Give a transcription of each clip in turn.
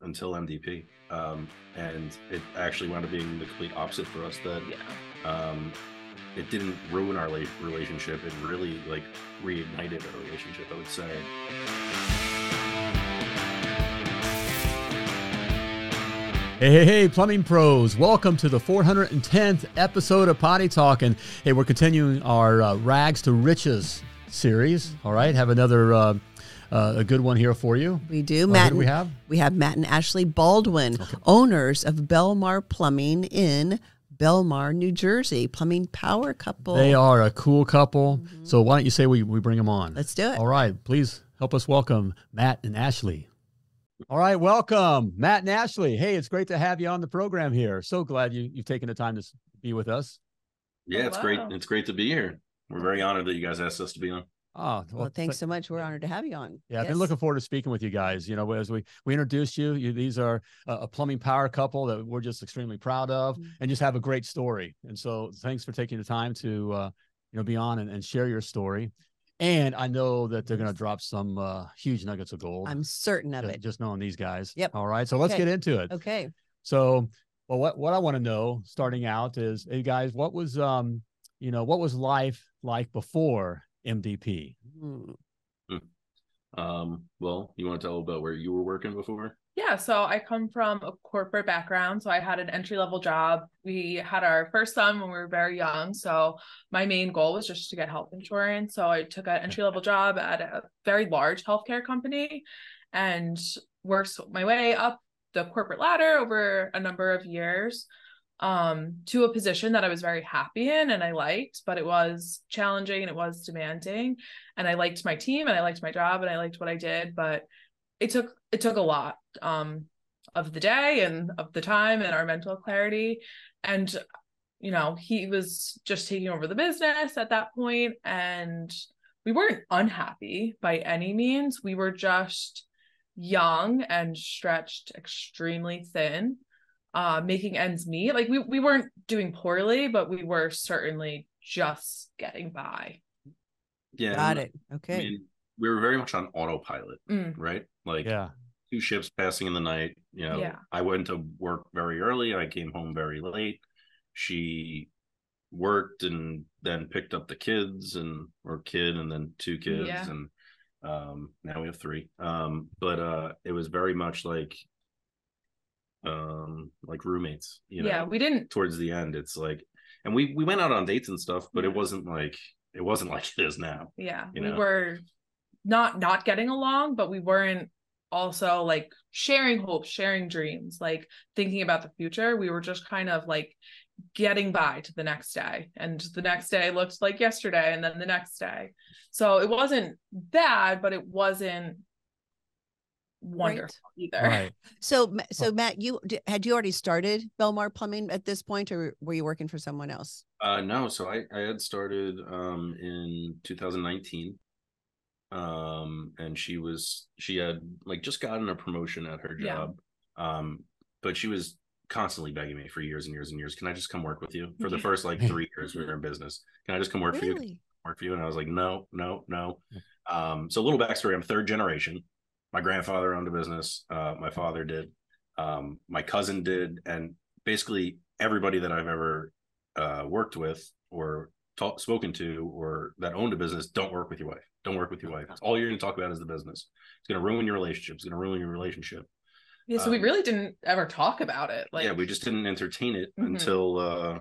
until MDP, um, and it actually wound up being the complete opposite for us. That Yeah. um, it didn't ruin our la- relationship; it really like reignited our relationship. I would say. Hey, hey, hey, plumbing pros. Welcome to the 410th episode of Potty Talk. And hey, we're continuing our uh, Rags to Riches series. All right, have another uh, uh, a good one here for you. We do. Uh, who Matt do we and- have? We have Matt and Ashley Baldwin, owners of Belmar Plumbing in Belmar, New Jersey. Plumbing power couple. They are a cool couple. So why don't you say we, we bring them on? Let's do it. All right, please help us welcome Matt and Ashley. All right, welcome, Matt and Ashley. Hey, it's great to have you on the program here. So glad you, you've taken the time to be with us. Yeah, it's great. It's great to be here. We're very honored that you guys asked us to be on. Oh, Well, thanks so much. We're honored to have you on. Yeah, I've been looking forward to speaking with you guys. You know, as we we introduced you, you these are a, a plumbing power couple that we're just extremely proud of, Mhm. and just have a great story. And so, thanks for taking the time to uh, you know be on and, and share your story. And I know that they're going to drop some uh, huge nuggets of gold. I'm certain of ju- it. Just knowing these guys. Yep. All right. So let's get into it. Okay. So, well, what what I want to know, starting out, is, hey guys, what was um, you know, what was life like before MDP? Hmm. Um, well, you want to tell about where you were working before? Yeah, so I come from a corporate background. So I had an entry level job. We had our first son when we were very young. So my main goal was just to get health insurance. So I took an entry level job at a very large healthcare company and worked my way up the corporate ladder over a number of years um to a position that I was very happy in and I liked, but it was challenging and it was demanding. And I liked my team and I liked my job and I liked what I did, but it took it took a lot um of the day and of the time and our mental clarity. And you know he was just taking over the business at that point and we weren't unhappy by any means. We were just young and stretched extremely thin uh making ends meet like we, we weren't doing poorly but we were certainly just getting by Yeah, Got it. Okay. I mean, we were very much on autopilot, Mm, right? Like Yeah. two ships passing in the night. You know, Yeah. I went to work very early. I came home very late. She worked and then picked up the kids and or kid and then two kids Yeah. and um now we have three. Um but uh it was very much like um like roommates, you know. yeah we didn't towards the end it's like and we we went out on dates and stuff, but it wasn't like it wasn't like it is now. yeah you we were not not getting along but we weren't also like sharing hopes sharing dreams like thinking about the future we were just kind of like getting by to the next day and the next day looked like yesterday and then the next day so it wasn't bad but it wasn't wonderful either Right. So, so Matt, you had you already started Belmar Plumbing at this point, or were you working for someone else? Uh no, so I I had started um in 2019. Um and she was she had like just gotten a promotion at her Yeah. job. Um but she was constantly begging me for years and years and years, can I just come work with you? For the first like 3 years we were in business. Can I just come work for you? Work for you? And I was like, no, no, no. Um, so a little backstory: I'm third generation. My grandfather owned a business. Uh, my father did. Um, my cousin did, and basically everybody that I've ever uh, worked with or talk, spoken to or that owned a business don't work with your wife. Don't work with your wife. All you're going to talk about is the business. It's going to ruin your relationship. It's going to ruin your relationship. yeah so we Um, really didn't ever talk about it like yeah, we just didn't entertain it Mhm. until uh,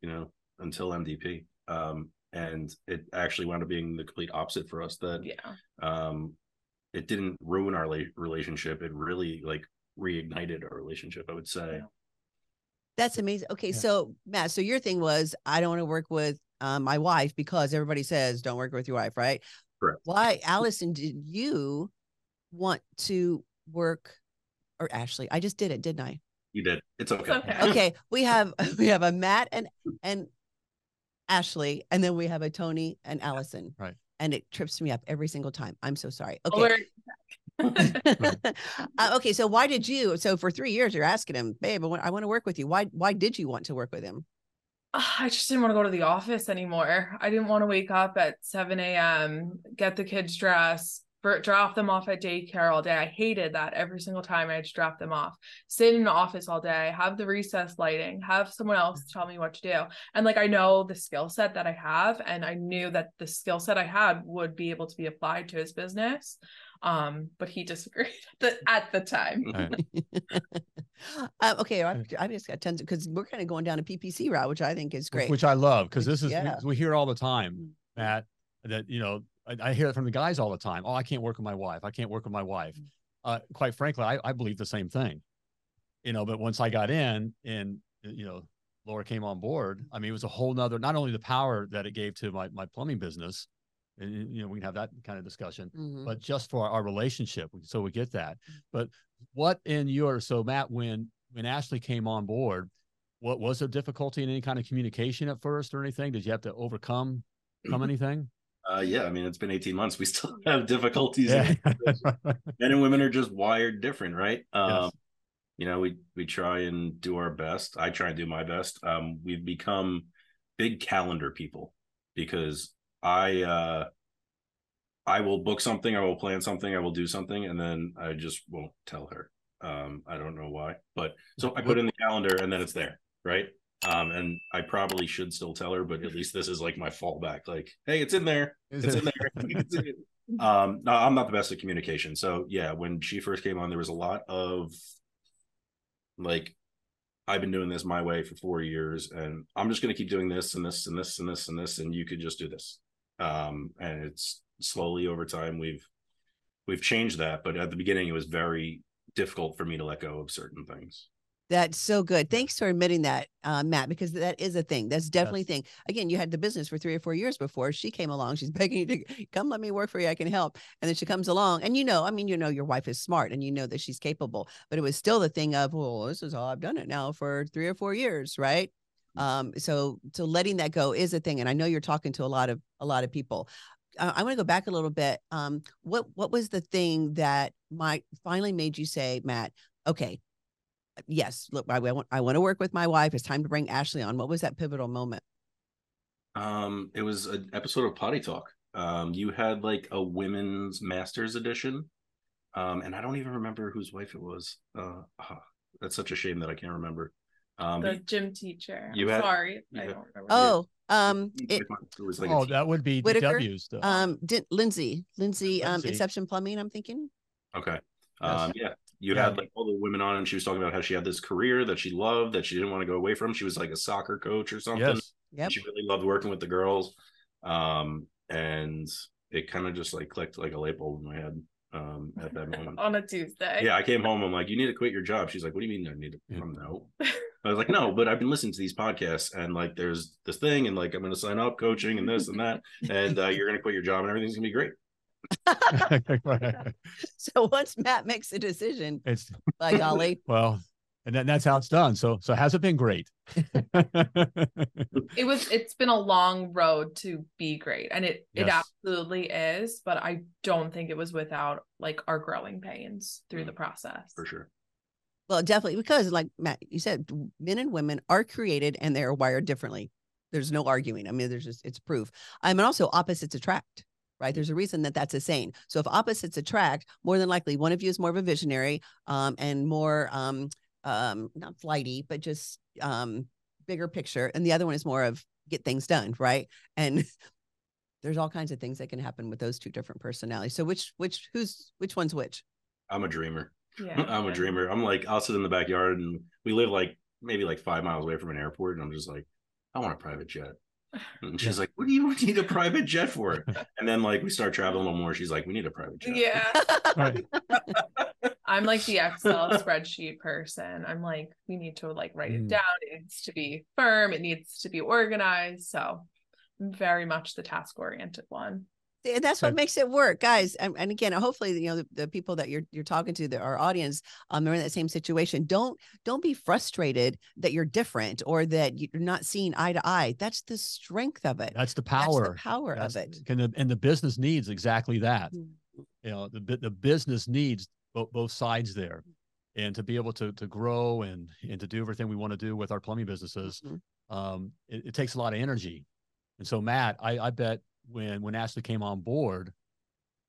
you know until MDP. Um, and it actually wound up being the complete opposite for us. That yeah um it didn't ruin our la- relationship it really like reignited our relationship i would say That's amazing. Okay, Yeah. so Matt, so your thing was I don't want to work with um, my wife because everybody says don't work with your wife, right? Correct. Why, Allison, did you want to work or Ashley? I just did it, didn't I? you did it's okay, okay. Okay, we have we have a Matt and and Ashley, and then we have a Tony and Allison. Right. And it trips me up every single time. I'm so sorry. Okay. uh, okay, so why did you? So for three years, you're asking him, babe, I want, I want to work with you. Why? Why did you want to work with him? I just didn't want to go to the office anymore. I didn't want to wake up at 7 a.m., get the kids dressed, for drop them off at daycare all day. I hated that every single time I had to drop them off. Sit in the office all day, have the recess lighting, have someone else tell me what to do. And like I know the skill set that I have, and I knew that the skill set I had would be able to be applied to his business. Um, but he disagreed at the, at the time. um, okay, I, I just got tons because we're kind of going down a PPC route, which I think is great. Which I love because this is Yeah. we, we hear all the time. Matt, that you know I, I hear it from the guys all the time. Oh, I can't work with my wife. I can't work with my wife. Mm. Uh, quite frankly, I, I believe the same thing. You know, but once I got in and you know Laura came on board, I mean, it was a whole nother. Not only the power that it gave to my my plumbing business, and you know we can have that kind of discussion, Mhm. but just for our relationship. So we get that. But what in your so Matt, when when Ashley came on board, what was there difficulty in any kind of communication at first or anything? Did you have to overcome come anything? Uh, yeah, I mean, it's been 18 months. We still have difficulties. Yeah. Men and women are just wired different, right? Um, Yes. you know, we we try and do our best. I try and do my best. Um, we've become big calendar people because I uh I will book something, I will plan something, I will do something, and then I just won't tell her. Um, I don't know why, but so I put in the calendar and then it's there, right? Um, and I probably should still tell her, but at least this is like my fallback. Like, hey, it's in there. It's it- in there. It's in it. um, no, I'm not the best at communication. So yeah, when she first came on, there was a lot of like, I've been doing this my way for four years, and I'm just going to keep doing this and this and this and this and this, and you could just do this. Um, and it's slowly over time we've we've changed that, but at the beginning it was very difficult for me to let go of certain things. That's so good. Thanks for admitting that, uh, Matt, because that is a thing. That's definitely a thing. Again, you had the business for three or four years before she came along. She's begging you to come let me work for you. I can help. And then she comes along and you know, I mean, you know, your wife is smart and you know that she's capable, but it was still the thing of, well, this is all I've done it now for three or four years. Right. Um, so, so letting that go is a thing. And I know you're talking to a lot of, a lot of people. Uh, I want to go back a little bit. Um, what, what was the thing that might finally made you say, Matt, okay, yes, look, I, want I want to work with my wife. It's time to bring Ashley on. What was that pivotal moment? Um, it was an episode of Potty Talk. Um, you had like a women's masters edition. Um, and I don't even remember whose wife it was. Uh, ah, that's such a shame that I can't remember. Um, the gym teacher. you had- sorry. you I don't remember. Oh, um, it, it, was like oh, that would be Whitaker? DW stuff. um, did Lindsay, Lindsay, um, Lindsay. Inception Plumbing. I'm thinking. Okay. Yes. Um, yeah. You Yeah. had like all the women on, and she was talking about how she had this career that she loved, that she didn't want to go away from. She was like a soccer coach or something. yes. Yep. She really loved working with the girls. Um, and it kind of just like clicked like a light bulb in my head um, at that moment. On a Tuesday. yeah, I came home. I'm like, you need to quit your job. She's like, what do you mean I need to? Yeah. I'm no. I was like, no, but I've been listening to these podcasts and like there's this thing and like I'm going to sign up coaching and this and that. And uh, you're going to quit your job and everything's going to be great. So once Matt makes a decision, it's by golly, well, and then that's how it's done. So so has it been great? it was it's been a long road to be great and it it absolutely is but i don't think it was without like our growing pains through the mm, process For sure. well, definitely because, like Matt, you said, men and women are created and they are wired differently. There's no arguing. I mean, there's just it's proof. Um, I mean, also opposites attract. Right. There's a reason that that's a saying. So if opposites attract, more than likely one of you is more of a visionary um, and more um, um, not flighty, but just um, bigger picture. And the other one is more of get things done. Right. And there's all kinds of things that can happen with those two different personalities. So which, which, who's, which one's which? I'm a dreamer. yeah I'm a dreamer. I'm like, I'll sit in the backyard and we live like maybe like five miles away from an airport. And I'm just like, I want a private jet. And she's like, What do you need a private jet for? And then like we start traveling a little more. She's like, We need a private jet. yeah i'm like the excel spreadsheet person i'm like we need to like write it Mm. down it needs to be firm it needs to be organized so I'm very much the task oriented one And that's what makes it work, guys. And, and again, hopefully, you know, the, the people that you're you're talking to, the, our audience, um, are in that same situation. Don't don't be frustrated that you're different or that you're not seeing eye to eye. That's the strength of it. That's the That's power. the power That's- of it. And the, and the business needs exactly that. Mm. You know, the the business needs both both sides there, and to be able to to grow and and to do everything we want to do with our plumbing businesses, Mhm. um, it, it takes a lot of energy. And so, Matt, I, I bet when when Ashley came on board,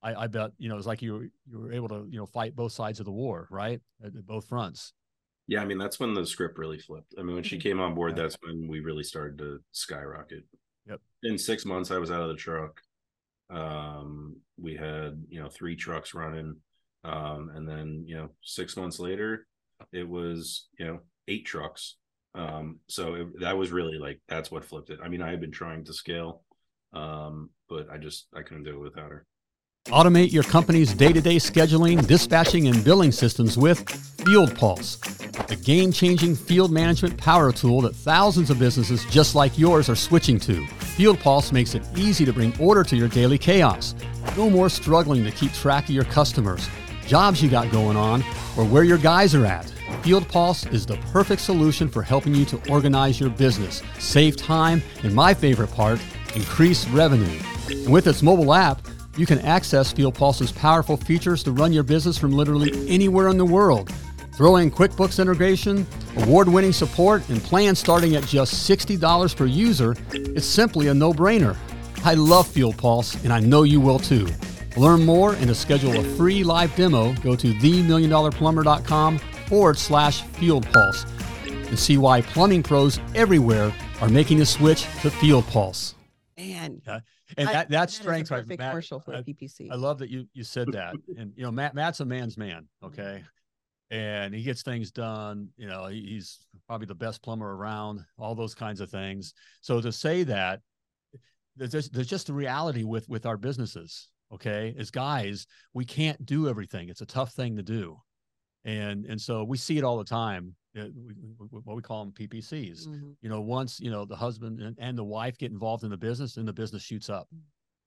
I, I bet you know it's like you were, you were able to you know fight both sides of the war, right? At, at both fronts. Yeah, I mean that's when the script really flipped. I mean, when she Mhm. came on board, Yeah. that's when we really started to skyrocket. Yep. In six months, I was out of the truck. Um, we had you know three trucks running, um, and then you know six months later, it was you know eight trucks. Um, so it, that was really like that's what flipped it. I mean, I had been trying to scale, um, but I just I couldn't do it without her. Automate your company's day to day scheduling, dispatching, and billing systems with Field Pulse, the game changing field management power tool that thousands of businesses just like yours are switching to. Field Pulse makes it easy to bring order to your daily chaos. No more struggling to keep track of your customers, jobs you got going on, or where your guys are at. Field Pulse is the perfect solution for helping you to organize your business, save time, and my favorite part, increase revenue. And with its mobile app, you can access Field Pulse's powerful features to run your business from literally anywhere in the world. Throw in QuickBooks integration, award winning support, and plans starting at just $60 per user. It's simply a no brainer. I love Field Pulse, and I know you will too. Learn more and to schedule a free live demo, go to themilliondollarplumber.com forward slash Field Pulse and see why plumbing pros everywhere are making the switch to Field Pulse. Man, And I- that, that is a strength, right? Matt, commercial for I- PPC. I love that you you said that. and you know, Matt Matt's a man's man, mm-hmm. okay? And he gets things done. You know, he- he's probably the best plumber around, all those kinds of things. So to say that there's just, there's just a reality with with our businesses, okay? As guys, we can't do everything. It's a tough thing to do. And and so we see it all the time. Uh, What we call them PPCs Mhm. you know once you know the husband and, and the wife get involved in the business and the business shoots up.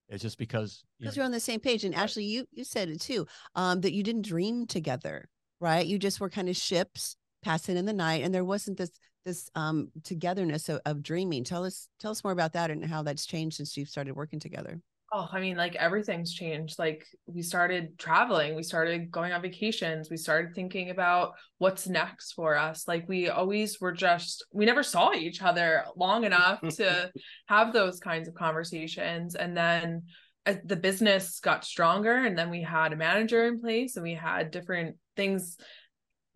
It's just because you because know, you're on the same page and. Ashley you you said it too um that you didn't dream together right? You just were kind of ships passing in the night and there wasn't this this um togetherness of, of dreaming. Tell us tell us more about that and how that's changed since you've started working together Oh, I mean, like everything's changed. Like we started traveling, we started going on vacations, we started thinking about what's next for us. Like we always were just, we never saw each other long enough to have those kinds of conversations. And then uh, the business got stronger, and then we had a manager in place, and we had different things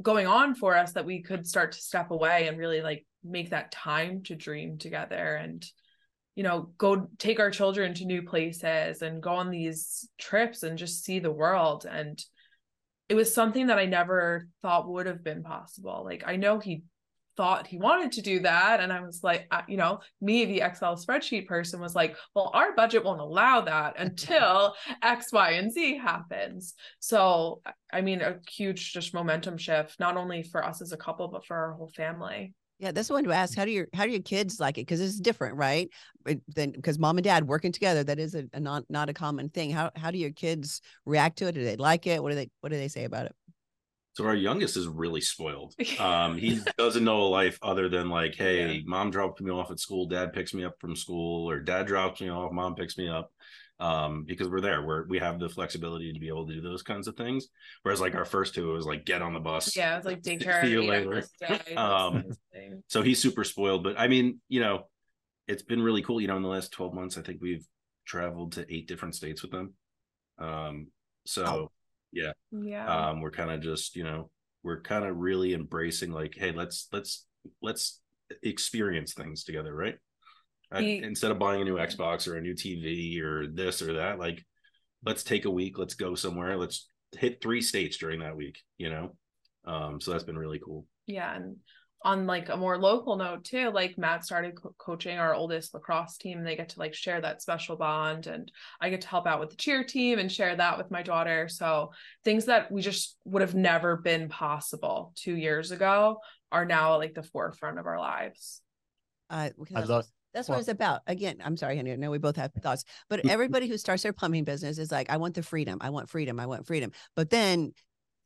going on for us that we could start to step away and really like make that time to dream together and you know go take our children to new places and go on these trips and just see the world. And it was something that I never thought would have been possible. Like I know he thought he wanted to do that. And I was like you know me the Excel spreadsheet person was like well our budget won't allow that until X Y and Z happens. So I mean a huge just momentum shift not only for us as a couple but for our whole family yeah that's one to ask how do your how do your kids like it because it's different right then because mom and dad working together that is a, a not not a common thing how how do your kids react to it do they like it what do they what do they say about it So our youngest is really spoiled. Um, he doesn't know a life other than like, hey, Yeah. mom dropped me off at school, dad picks me up from school, or dad drops me off, mom picks me up. Um, because we're there, we're we have the flexibility to be able to do those kinds of things. Whereas like our first two, it was like get on the bus. yeah it was like daycare See you later. hours a day, Um, those kinds of things. So he's super spoiled. But I mean, you know, it's been really cool. You know, in the last 12 months, I think we've traveled to eight different states with them. Um, so yeah, yeah um we're kind of just you know we're kind of really embracing like hey let's let's let's experience things together right I- He- instead of buying a new xbox or a new tv or this or that like let's take a week let's go somewhere let's hit three states during that week you know? Um so that's been really cool. Yeah and on like a more local note too like matt started co- coaching our oldest lacrosse team and they get to like share that special bond and i get to help out with the cheer team and share that with my daughter. So things that we just would have never been possible two years ago are now like the forefront of our lives. Uh I love- what- that's what it's about. Again, I'm sorry, honey. I know we both have thoughts, but everybody who starts their plumbing business is like, I want the freedom. I want freedom. I want freedom. But then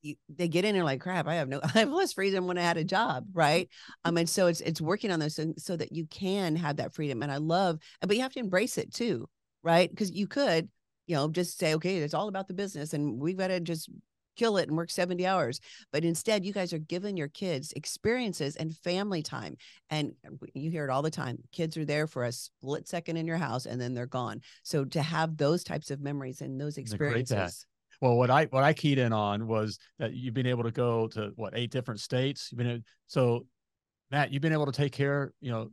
you, they get in and like, crap, I have no, I have less freedom when I had a job. Right. Um, and so it's, it's working on those things so that you can have that freedom. And I love, but you have to embrace it too. Right. Cause you could, you know, just say, okay, it's all about the business and we've got to just kill it and work 70 hours. But instead, you guys are giving your kids experiences and family time. And you hear it all the time. Kids are there for a split second in your house and then they're gone. So to have those types of memories and those Isn't it great that- experiences. Well, what I what I keyed in on was that you've been able to go to what eight different states. You've been so Matt, you've been able to take care, you know,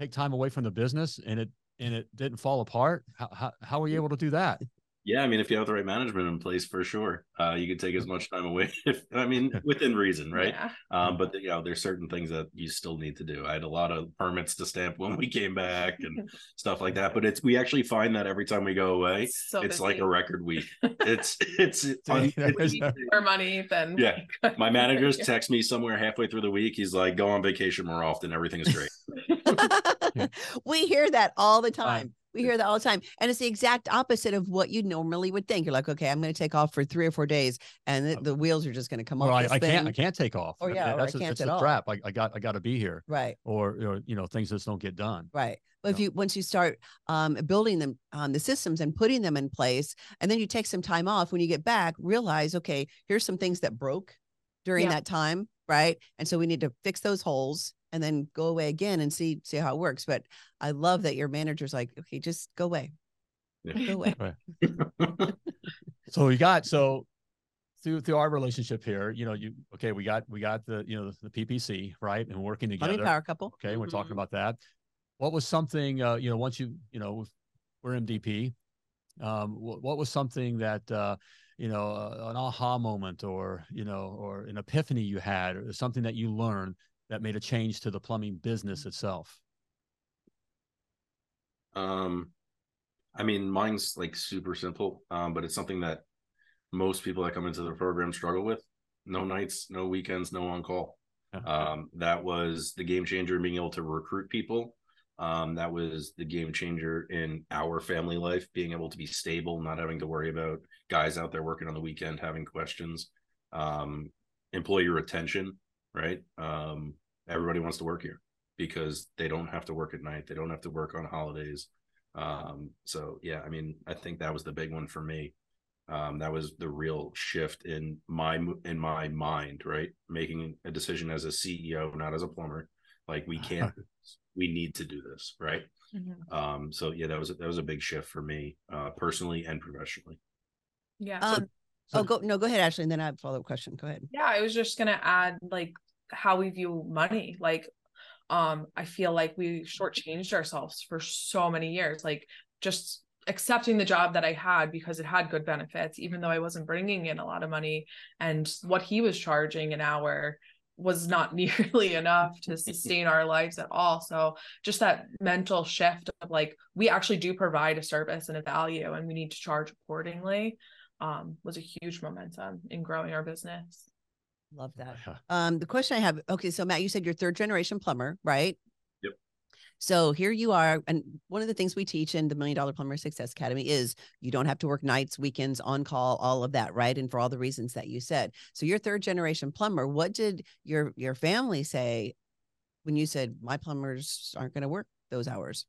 take time away from the business, and it and it didn't fall apart. How how, how were you mm. able to do that? Yeah, I mean, if you have the right management in place, for sure, uh, you could take as much time away. If I mean, within reason, right? Yeah. Um, but you know, there's certain things that you still need to do. I had a lot of permits to stamp when we came back and stuff like that. But it's we actually find that every time we go away, It's so it's like a record week. It's it's, it's un- it's- more money than yeah. My managers Yeah. text me somewhere halfway through the week. He's like, "Go on vacation more often. Everything is great." we hear that all the time. We hear that all the time. And it's the exact opposite of what you normally would think. You're like, okay, I'm going to take off for three or four days and the, the wheels are just going to come off. I, I can't I can't take off. Or yeah, or I that's a, can't it's at a all. trap. I, I got I got to be here, Right. or or you know things just don't get done. Right. But if you once you start um, building them um, the systems and putting them in place, and then you take some time off when you get back, realize okay, here's some things that broke during Yeah. that time, right? And so we need to fix those holes and then go away again and see see how it works. But I love that your manager's like, okay, just go away, Yeah. go away. So we got so through through our relationship here, you know, you okay, we got we got the you know the, PPC right and working Money together. power couple. Okay, we're talking Mhm. about that. What was something uh, you know once you you know we're MDP, um, what, what was something that uh, you know uh, an aha moment or you know or an epiphany you had or something that you learned that made a change to the plumbing business itself? Um, I mean, mine's like super simple, um, but it's something that most people that come into the program struggle with. No nights, no weekends, no on call. Yeah. Um, that was the game changer in being able to recruit people. Um, that was the game changer in our family life, being able to be stable, not having to worry about guys out there working on the weekend having questions. Um, employee retention, right? Um, everybody wants to work here because they don't have to work at night, they don't have to work on holidays. Um, so yeah, I mean, I think that was the big one for me. Um, that was the real shift in my in my mind, right? Making a decision as a CEO, not as a plumber. Like we can't, we need to do this, right? Mhm. Um, so yeah, that was that was a big shift for me, uh, personally and professionally. Yeah. Um, so- oh, go no, go ahead, Ashley, and then I have a follow up question. Go ahead. yeah i was just gonna add like how we view money like um i feel like we shortchanged ourselves for so many years like just accepting the job that i had because it had good benefits even though i wasn't bringing in a lot of money and what he was charging an hour was not nearly enough to sustain our lives at all so just that mental shift of like we actually do provide a service and a value and we need to charge accordingly um was a huge momentum in growing our business Love that. Um, the question I have, okay, so Matt, you said you're third generation plumber, right? Yep. So here you are, and one of the things we teach in the Million Dollar Plumber Success Academy is you don't have to work nights, weekends, on call, all of that, right? And for all the reasons that you said. So you're third generation plumber. What did your your family say when you said my plumbers aren't going to work those hours?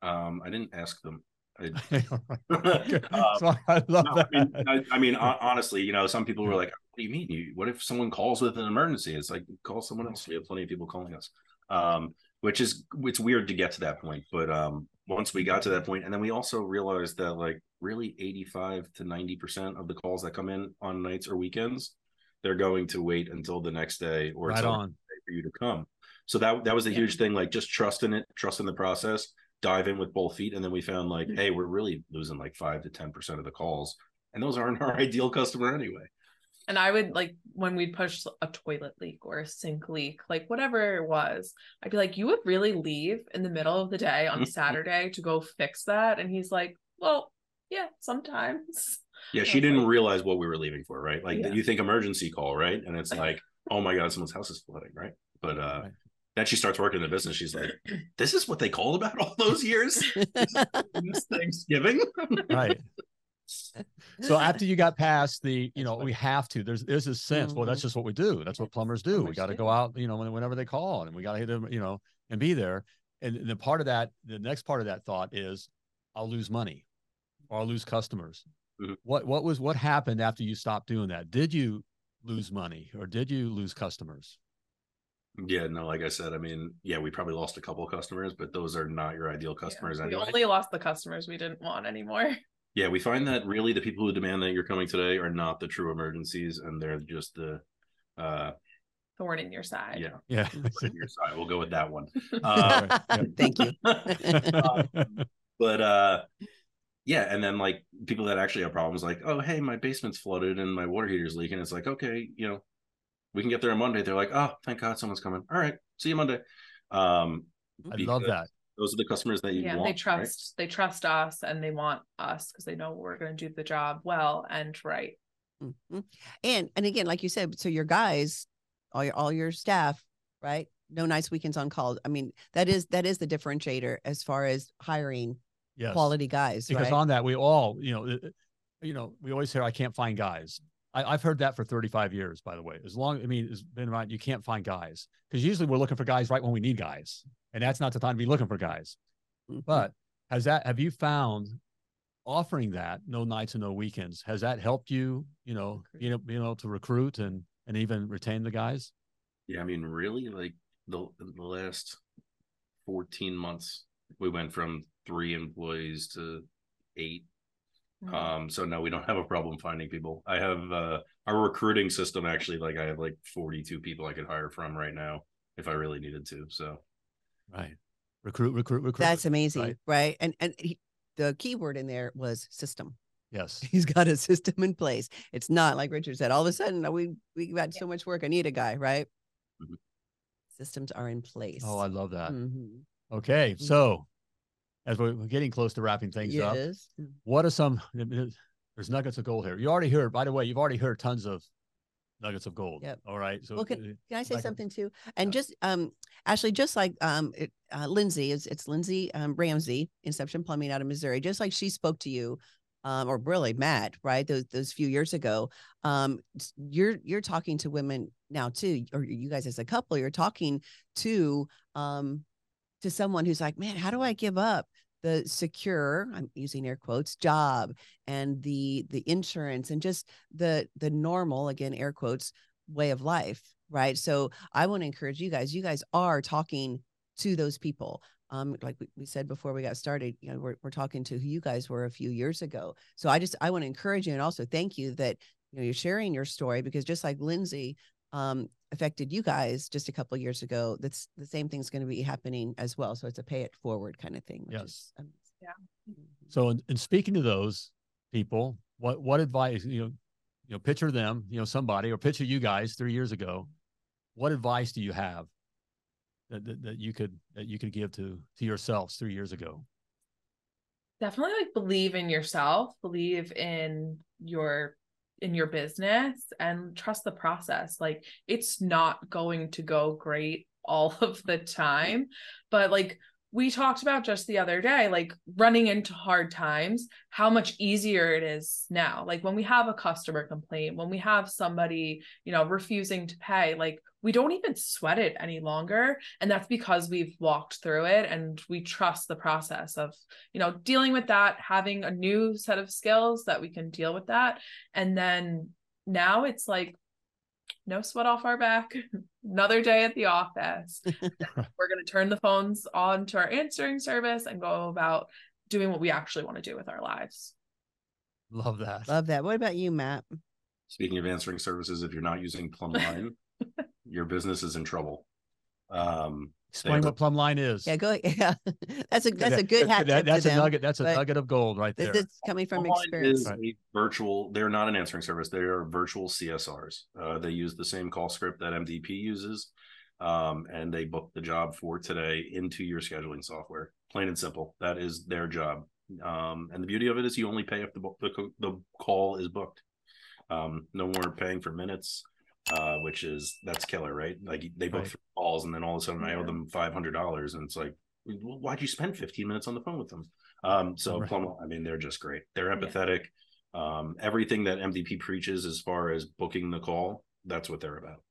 Um, I didn't ask them. I, Um, I love no, that. I mean, I, I mean, honestly, you know, some people were like, "What do you mean? You, what if someone calls with an emergency?" It's like call someone else. We have plenty of people calling us, um, which is it's weird to get to that point. But um, once we got to that point, and then we also realized that like really eighty-five to ninety percent of the calls that come in on nights or weekends, they're going to wait until the next day or right on. for you to come. So that that was a Yeah. huge thing. Like just trust in it, trust in the process, dive in with both feet, and then we found like, Mhm. hey, we're really losing like five to ten percent of the calls, and those aren't our ideal customer anyway. And I would like when we'd push a toilet leak or a sink leak, like whatever it was, I'd be like, You would really leave in the middle of the day on Saturday to go fix that? And he's like, Well, yeah, sometimes. Yeah, she didn't like- realize what we were leaving for, right? Like Yeah. you think emergency call, right? And it's like, oh my god, someone's house is flooding, right? But uh Right. Then she starts working in the business. She's like, this is what they called about all those years. this Thanksgiving. right. So after you got past the, you know, we have to. There's there's a sense. Well, that's Mhm. just what we do. That's what plumbers do. we got to go out, you know, whenever they call, and we got to hit them, you know, and be there. And the part of that, the next part of that thought is, I'll lose money, or I'll lose customers. Mhm. What what was what happened after you stopped doing that? Did you lose money or did you lose customers? Yeah, no, like I said, I mean, yeah, we probably lost a couple of customers, but those are not your ideal Yeah, customers We anyway. only lost the customers we didn't want anymore. Yeah, we find that really the people who demand that you're coming today are not the true emergencies, and they're just the uh Thorn in your side. yeah, Yeah. on your side. We'll go with that one. Uh. Thank you. but uh yeah, and then like people that actually have problems, like, oh hey, my basement's flooded and my water heater's leaking. It's like, okay, you know, we can get there on Monday. They're like, oh, thank God someone's coming. All right, see you Monday. Um I love that. Those are the customers that you yeah, want. they right? trust they trust us and they want us because they know we're gonna do the job well and right. Mhm. And and again, like you said, so your guys, all your all your staff, right? No nights, weekends on call. I mean, that is that is the differentiator as far as hiring Yes. quality guys, because right? on that we all you know uh, uh, you know we always hear i can't find guys I, i've heard that for 35 years by the way as long i mean it's been around you can't find guys because usually we're looking for guys right when we need guys and that's not the time to be looking for guys Mhm. but has that have you found offering that no nights and no weekends has that helped you you know being, able- being able to recruit and and even retain the guys Yeah, I mean, really, like the the last fourteen months, we went from three employees to eight. Mhm. Um, so no, we don't have a problem finding people. I have uh our recruiting system actually, like I have like forty two people I could hire from right now if I really needed to. So right recruit recruit recruit That's amazing, right? right? And and he, the key word in there was system. yes He's got a system in place. It's not like Richard said. All of a sudden, we we got so much work. I need a guy, right? Mhm. Systems are in place. oh i love that Mhm. okay so as we're getting close to wrapping things up yes. what are some there's nuggets of gold here you already heard by the way you've already heard tons of nuggets of gold Yep. all right so Well, can- uh, Can I say Like a- something too? And Yeah. just um, Ashley, just like um, it, uh, Lindsay is it's Lindsay um, Ramsey, Inception Plumbing out of Missouri. Just like she spoke to you, um, or really Matt, right? Those those few years ago. Um, you're you're talking to women now too, or you guys as a couple, you're talking to um, to someone who's like, man, how do I give up? the secure i'm using air quotes job and the the insurance and just the the normal again air quotes way of life right so i want to encourage you guys you guys are talking to those people um like we, said before we got started you know we're, we're talking to who you guys were a few years ago so i just i want to encourage you and also thank you that you know you're sharing your story because just like lindsay um affected you guys just a couple years ago that's the same thing's going to be happening as well so it's a pay it forward kind of thing which Yes. is amazing. Yeah. Mhm. so in, in speaking to those people what what advice you know you know picture them you know somebody or picture you guys three years ago what advice do you have that, that, that you could that you could give to to yourselves three years ago definitely like believe in yourself believe in your in your business and trust the process. Like it's not going to go great all of the time but like we talked about just the other day like running into hard times how much easier it is now. Like when we have a customer complaint when we have somebody you know refusing to pay like we don't even sweat it any longer. And that's because we've walked through it and we trust the process of you know dealing with that having a new set of skills that we can deal with that. And then now it's like no sweat off our back. Another day at the office. We're going to turn the phones on to our answering service and go about doing what we actually want to do with our lives. Love that. Love that. What about you matt? Speaking of answering services, if you're not using Plumline, your business is in trouble. Um explain what plumb line is yeah go yeah that's a that's a good that- hat that- tip that's a them. nugget that's a nugget of gold right this there is coming from Plumline experience is Right. a virtual. They're not an answering service. They are virtual CSRs. Uh, they use the same call script that MDP uses, um, and they book the job for today into your scheduling software. Plain and simple. That is their job. Um, and the beauty of it is you only pay if the the, the call is booked. Um, no more paying for minutes, uh, which is that's killer, right? Like they book Right. three calls, and then all of a sudden I owe them five hundred dollars, and it's like, well, why'd you spend fifteen minutes on the phone with them? Um, so Right. Plum, I mean, they're just great. They're Yeah. empathetic. Um, everything that MDP preaches as far as booking the call, that's what they're about.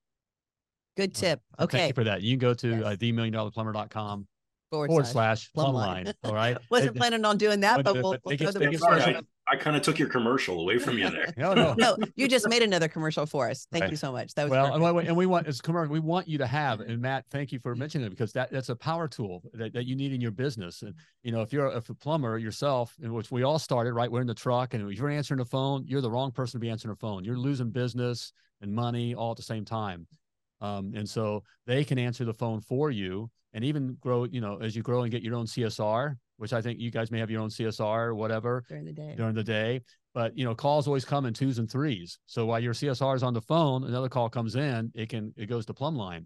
good tip So thank okay you for that you can go to Yes. uh, the million dollar forward, forward slash slash plumb Plumline. line all right wasn't They- planning on doing that but but the- we'll, but we'll throw the they word get forward. special- I kind of took your commercial away from you there. No, no. No, you just made another commercial for us. Thank Right. you so much. That was well, perfect. and we- and we want as commercial, we want you to have, and Matt, thank you for mentioning it because that that's a power tool that, that you need in your business. And you know, if you're if a plumber yourself, in which we all started, right? We're in the truck, and if you're answering the phone, you're the wrong person to be answering the phone. You're losing business and money all at the same time. Um, and so they can answer the phone for you, and even grow. You know, as you grow and get your own CSR, which I think you guys may have your own CSR or whatever during the day. during the day. But you know, calls always come in twos and threes. So while your CSR is on the phone, another call comes in, it can it goes to plumb line.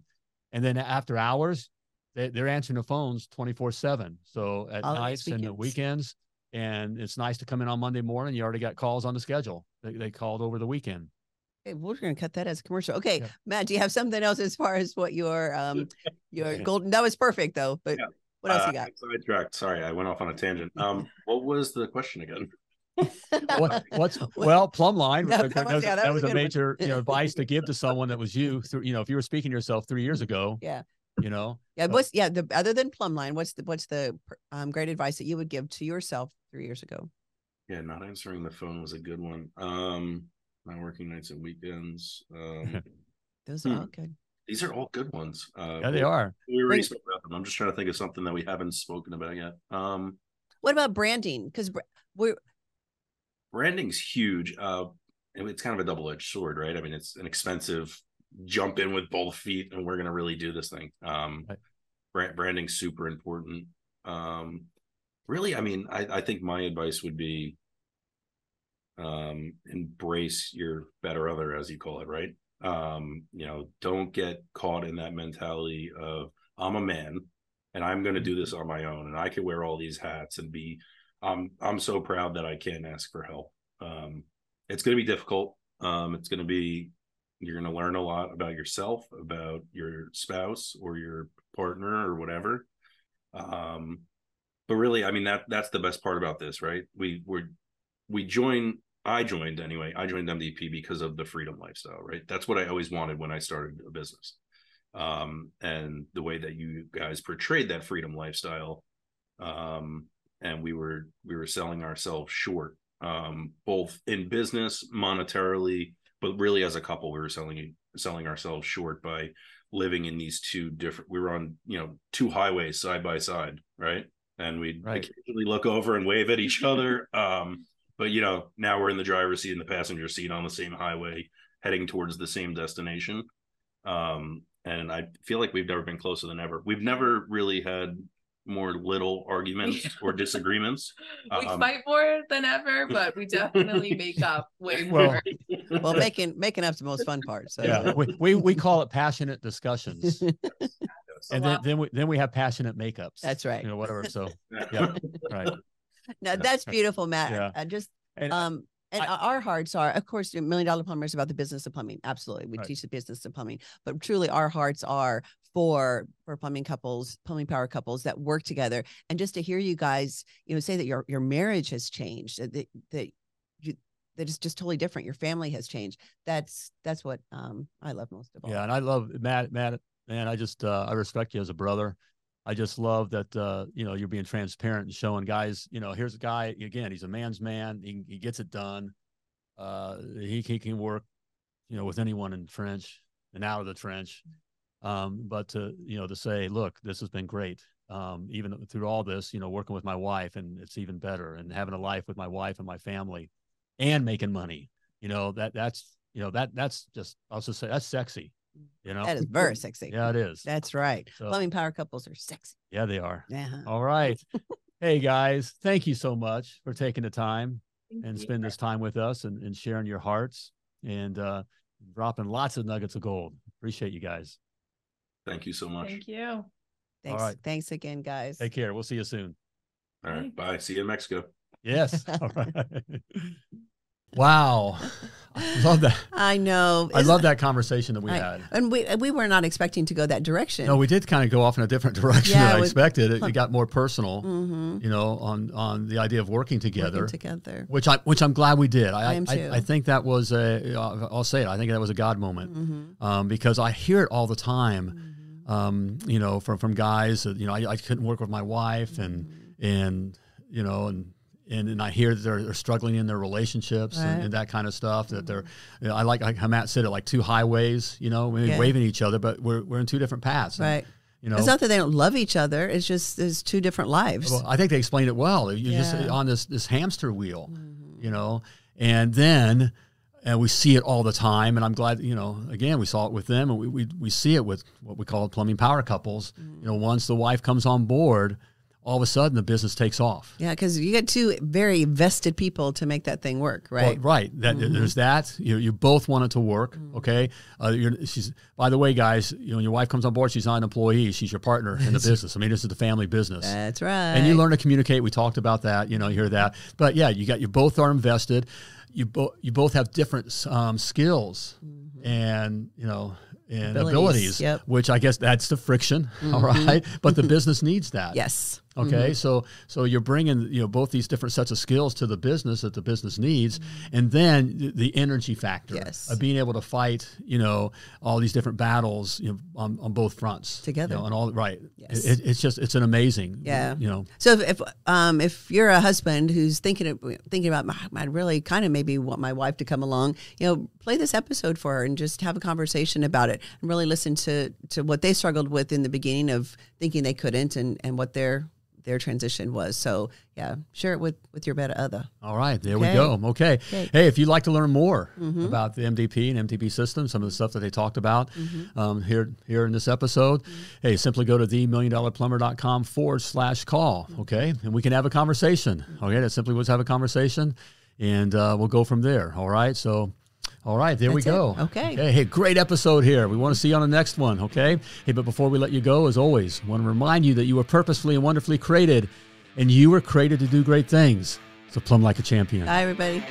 And then after hours, they, they're answering the phones 24 7. So at Holidays, nights and the weekends. And it's nice to come in on Monday morning. You already got calls on the schedule. They, they called over the weekend. We're going to cut that as a commercial. Okay, Yeah. Matt, do you have something else as far as what your um your golden? That was perfect though. But Yeah. What else Uh, you got? Sidetracked. Sorry, I went off on a tangent. Um, what was the question again? What, what's well, plumb line. No, that, that was- was, yeah, that that was was a a major you know, advice to give to someone that was you through, you know, if you were speaking to yourself three years ago, Yeah. you know, Yeah, what's yeah the other than plumb line? What's the what's the um great advice that you would give to yourself three years ago? Yeah, not answering the phone was a good one. Um, not working nights and weekends. Um, Those are Hmm. all good. these are all good ones. Uh, yeah, they are. We already Bring- spoke about. I'm just trying to think of something that we haven't spoken about yet. Um, What about branding? Because we're branding's huge. Uh, it's kind of a double edged sword, right? I mean, it's an expensive jump in with both feet, and we're going to really do this thing. Um, Right. brand, branding's super important. Um, really, I mean, I, I think my advice would be um, embrace your better other, as you call it, right? Um, you know, don't get caught in that mentality of I'm a man and I'm going to do this on my own, and I can wear all these hats and be. Um, I'm so proud that I can ask for help. Um, it's going to be difficult. Um, it's going to be you're going to learn a lot about yourself, about your spouse or your partner or whatever. Um, but really, I mean that that's the best part about this, right? We were we joined. I joined anyway. I joined MDP because of the freedom lifestyle, right? That's what I always wanted when I started a business. Um, and the way that you guys portrayed that freedom lifestyle, um, and we were we were selling ourselves short, um, both in business, monetarily, but really as a couple, we were selling selling ourselves short by living in these two different. We were on you know two highways side by side, right? And we'd Right. occasionally look over and wave at each other. Um, but you know now we're in the driver's seat and the passenger seat on the same highway, heading towards the same destination. Um, and I feel like we've never been closer than ever. We've never really had more little arguments or disagreements. we Um, fight more than ever, but we definitely make up way Well, more. well making making up's the most fun part. So Yeah, we, we we call it passionate discussions, and then then we then we have passionate makeups. that's right. you know whatever. So yeah, right. No, that's beautiful, Matt. Yeah. I just And um and I- our hearts are of course million dollar plumber is about the business of plumbing absolutely we Right. teach the business of plumbing but truly our hearts are for for plumbing couples plumbing power couples that work together and just to hear you guys you know say that your your marriage has changed that that, you that is just totally different your family has changed that's that's what um i love most of all yeah, and I love Matt. Matt, man, I just uh, I respect you as a brother. I just love that uh, you know you're being transparent and showing guys. You know, here's a guy again. He's a man's man. He he gets it done. Uh, he he can work, you know, with anyone in trench and out of the trench. Um, but to you know to say, look, this has been great. Um, even through all this, you know, working with my wife, and it's even better, and having a life with my wife and my family, and making money. You know that that's you know that that's just I'll just say that's sexy. You know, that is very sexy yeah, it is. that's right So- plumbing power couples are sexy Yeah, they are. yeah All right. hey guys, thank you so much for taking the time Thank and you. spend this time with us and, and sharing your hearts and uh, dropping lots of nuggets of gold. Appreciate you guys. Thank you so much. Thank you. thanks right. thanks again guys Take care. We'll see you soon. All right. Bye. See you in Mexico. Yes. All right. Wow. I love that. i know I Isn't- love that conversation that we I- had. and we we were not expecting to go that direction No, we did kind of go off in a different direction Yeah, than I expected. It, it got more personal, mm-hmm. you know, on on the idea of working together. Working together which I which I'm glad we did. I I am I, too. I think that was a uh, I'll say it. I think that was a God moment mm-hmm. um, because I hear it all the time. Um, you know, from from guys that you know I, I couldn't work with my wife and Mm-hmm. and you know and and, and I hear that they're, they're struggling in their relationships and, Right. and that kind of stuff. That they're, mm-hmm. you know, I like, like how Matt said it, like two highways. You know, Yeah. waving each other, but we're we're in two different paths. And, Right. You know, It's not that they don't love each other. It's just there's two different lives. well, I think they explained it well. You're just on this this hamster wheel, mm-hmm. you know, and then and we see it all the time. And I'm glad, you know, again, we saw it with them, and we we, we see it with what we call plumbing power couples. Mm-hmm. You know, once the wife comes on board, all of a sudden the business takes off. yeah, because you get two very vested people to make that thing work, Well, right? right. That there's that. You you both want it to work. Okay. Uh, you're, she's by the way, guys. You know, when your wife comes on board, she's not an employee. She's your partner in the business. I mean, this is the family business. That's right. and you learn to communicate. We talked about that. You know, you hear that. But yeah, you got you both are invested. You both you both have different um, skills and you know and Abilities, abilities, yep. which I guess that's the friction. all right, but the business needs that. Yes. Okay, so so you're bringing you know both these different sets of skills to the business that the business needs, and then the, energy factor Yes. of being able to fight you know all these different battles you know on, on both fronts Together. you know, and all right. Yes. It, it's just it's an amazing Yeah. you know So if, if um if you're a husband who's thinking of, thinking about "Ah, I'd really kind of maybe want my wife to come along, you know, play this episode for her and just have a conversation about it and really listen to to what they struggled with in the beginning of thinking they couldn't and and what their their transition was. So yeah, share it with with your better other. All right, there Okay. we go. Okay. Okay. Mm-hmm. Hey, if you'd like to learn more about the MDP and MTP system, some of the stuff that they talked about Mm-hmm. um, here here in this episode, hey, simply go to themilliondollarplumber.com forward slash call. Mm-hmm. Okay, and we can have a conversation. Okay, that simply was have a conversation, and uh, we'll go from there. All right, so. All right, there we That's it. go. Okay. Okay. Hey, great episode here. We want to see you on the next one. Okay. Hey, but before we let you go, as always, want to remind you that you were purposefully and wonderfully created, and you were created to do great things. So plumb like a champion. Bye everybody.